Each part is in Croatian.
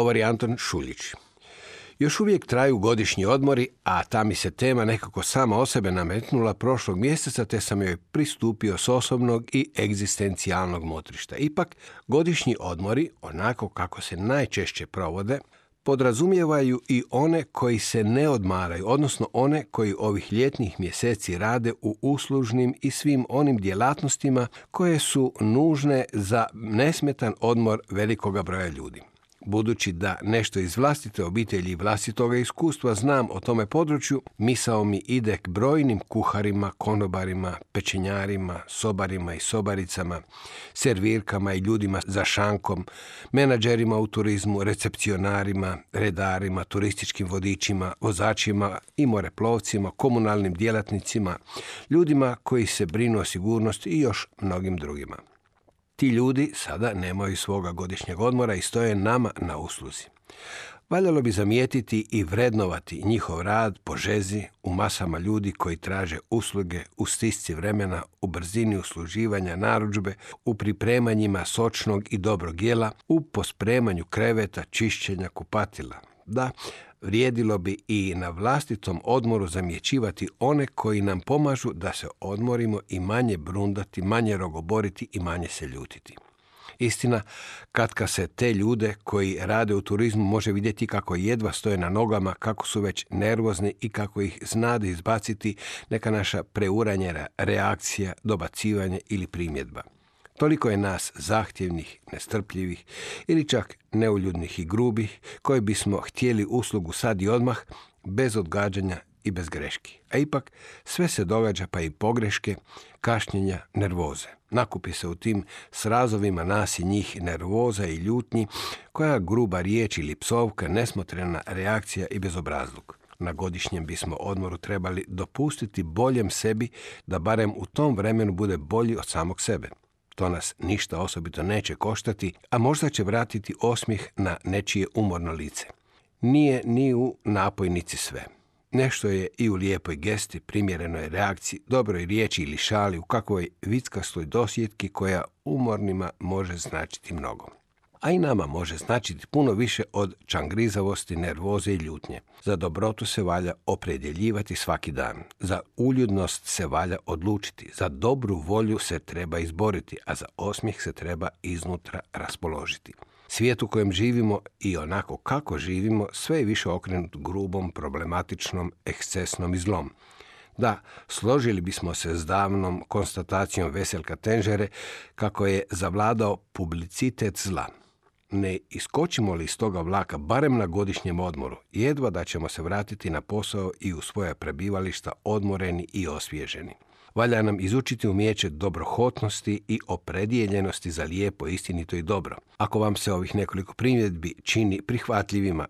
Govori Anton Šuljić. Još uvijek traju godišnji odmori, a ta mi se tema nekako sama o sebe nametnula prošlog mjeseca, te sam joj pristupio s osobnog i egzistencijalnog motrišta. Ipak, godišnji odmori, onako kako se najčešće provode, podrazumijevaju i one koji se ne odmaraju, odnosno one koji ovih ljetnih mjeseci rade u uslužnim i svim onim djelatnostima koje su nužne za nesmetan odmor velikoga broja ljudi. Budući da nešto iz vlastite obitelji i vlastitoga iskustva znam o tome području, misao mi ide k brojnim kuharima, konobarima, pečenjarima, sobarima i sobaricama, servirkama i ljudima za šankom, menadžerima u turizmu, recepcionarima, redarima, turističkim vodičima, vozačima i moreplovcima, komunalnim djelatnicima, ljudima koji se brinu o sigurnosti i još mnogim drugima. Ti ljudi sada nemaju svoga godišnjeg odmora i stoje nama na usluzi. Valjalo bi zamijetiti i vrednovati njihov rad po žezi u masama ljudi koji traže usluge u stisci vremena, u brzini usluživanja narudžbe, u pripremanjima sočnog i dobrog jela, u pospremanju kreveta, čišćenja kupatila. Da, vrijedilo bi i na vlastitom odmoru zamjećivati one koji nam pomažu da se odmorimo i manje brundati, manje rogoboriti i manje se ljutiti. Istina, katka se te ljude koji rade u turizmu može vidjeti kako jedva stoje na nogama, kako su već nervozni i kako ih znade izbaciti neka naša preuranjena reakcija, dobacivanje ili primjedba. Toliko je nas zahtjevnih, nestrpljivih ili čak neuljudnih i grubih koji bismo htjeli uslugu sad i odmah bez odgađanja i bez greški. A ipak sve se događa pa i pogreške, kašnjenja, nervoze. Nakupi se u tim srazovima nas i njih nervoza i ljutnji, koja gruba riječ ili psovka, nesmotrena reakcija i bezobrazluk. Na godišnjem bismo odmoru trebali dopustiti boljem sebi da barem u tom vremenu bude bolji od samog sebe. To nas ništa osobito neće koštati, a možda će vratiti osmijeh na nečije umorno lice. Nije ni u napojnici sve. Nešto je i u lijepoj gesti, primjerenoj reakciji, dobroj riječi ili šali, u kakvoj vickastoj dosjetki koja umornima može značiti mnogo a i nama može značiti puno više od čangrizavosti, nervoze i ljutnje. Za dobrotu se valja opredjeljivati svaki dan. Za uljudnost se valja odlučiti. Za dobru volju se treba izboriti, a za osmijeh se treba iznutra raspoložiti. Svijet u kojem živimo i onako kako živimo sve je više okrenut grubom, problematičnom, ekscesnom i zlom. Da, složili bismo se s davnom konstatacijom Veselka Tenžere kako je zavladao publicitet zla ne iskočimo li iz toga vlaka barem na godišnjem odmoru, jedva da ćemo se vratiti na posao i u svoja prebivališta odmoreni i osvježeni. Valja nam izučiti umijeće dobrohotnosti i opredijeljenosti za lijepo, istinito i dobro. Ako vam se ovih nekoliko primjedbi čini prihvatljivima,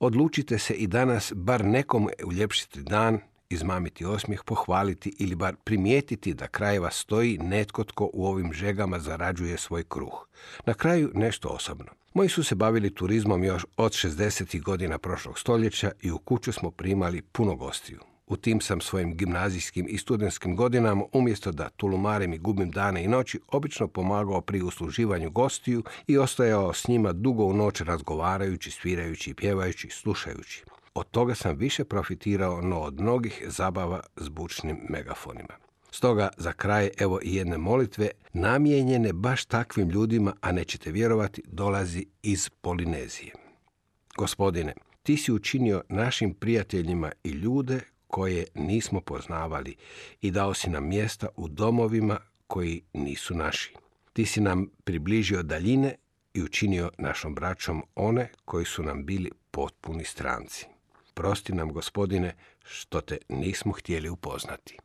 odlučite se i danas bar nekom uljepšiti dan, izmamiti osmijeh, pohvaliti ili bar primijetiti da krajeva stoji netko tko u ovim žegama zarađuje svoj kruh. Na kraju nešto osobno. Moji su se bavili turizmom još od 60. godina prošlog stoljeća i u kuću smo primali puno gostiju. U tim sam svojim gimnazijskim i studentskim godinama, umjesto da tulumarem i gubim dane i noći, obično pomagao pri usluživanju gostiju i ostajao s njima dugo u noć razgovarajući, svirajući pjevajući, slušajući. Od toga sam više profitirao no od mnogih zabava s bučnim megafonima. Stoga za kraj evo i jedne molitve namijenjene baš takvim ljudima, a nećete vjerovati, dolazi iz Polinezije. Gospodine, ti si učinio našim prijateljima i ljude koje nismo poznavali i dao si nam mjesta u domovima koji nisu naši. Ti si nam približio daljine i učinio našom braćom one koji su nam bili potpuni stranci. Prosti nam, gospodine, što te nismo htjeli upoznati.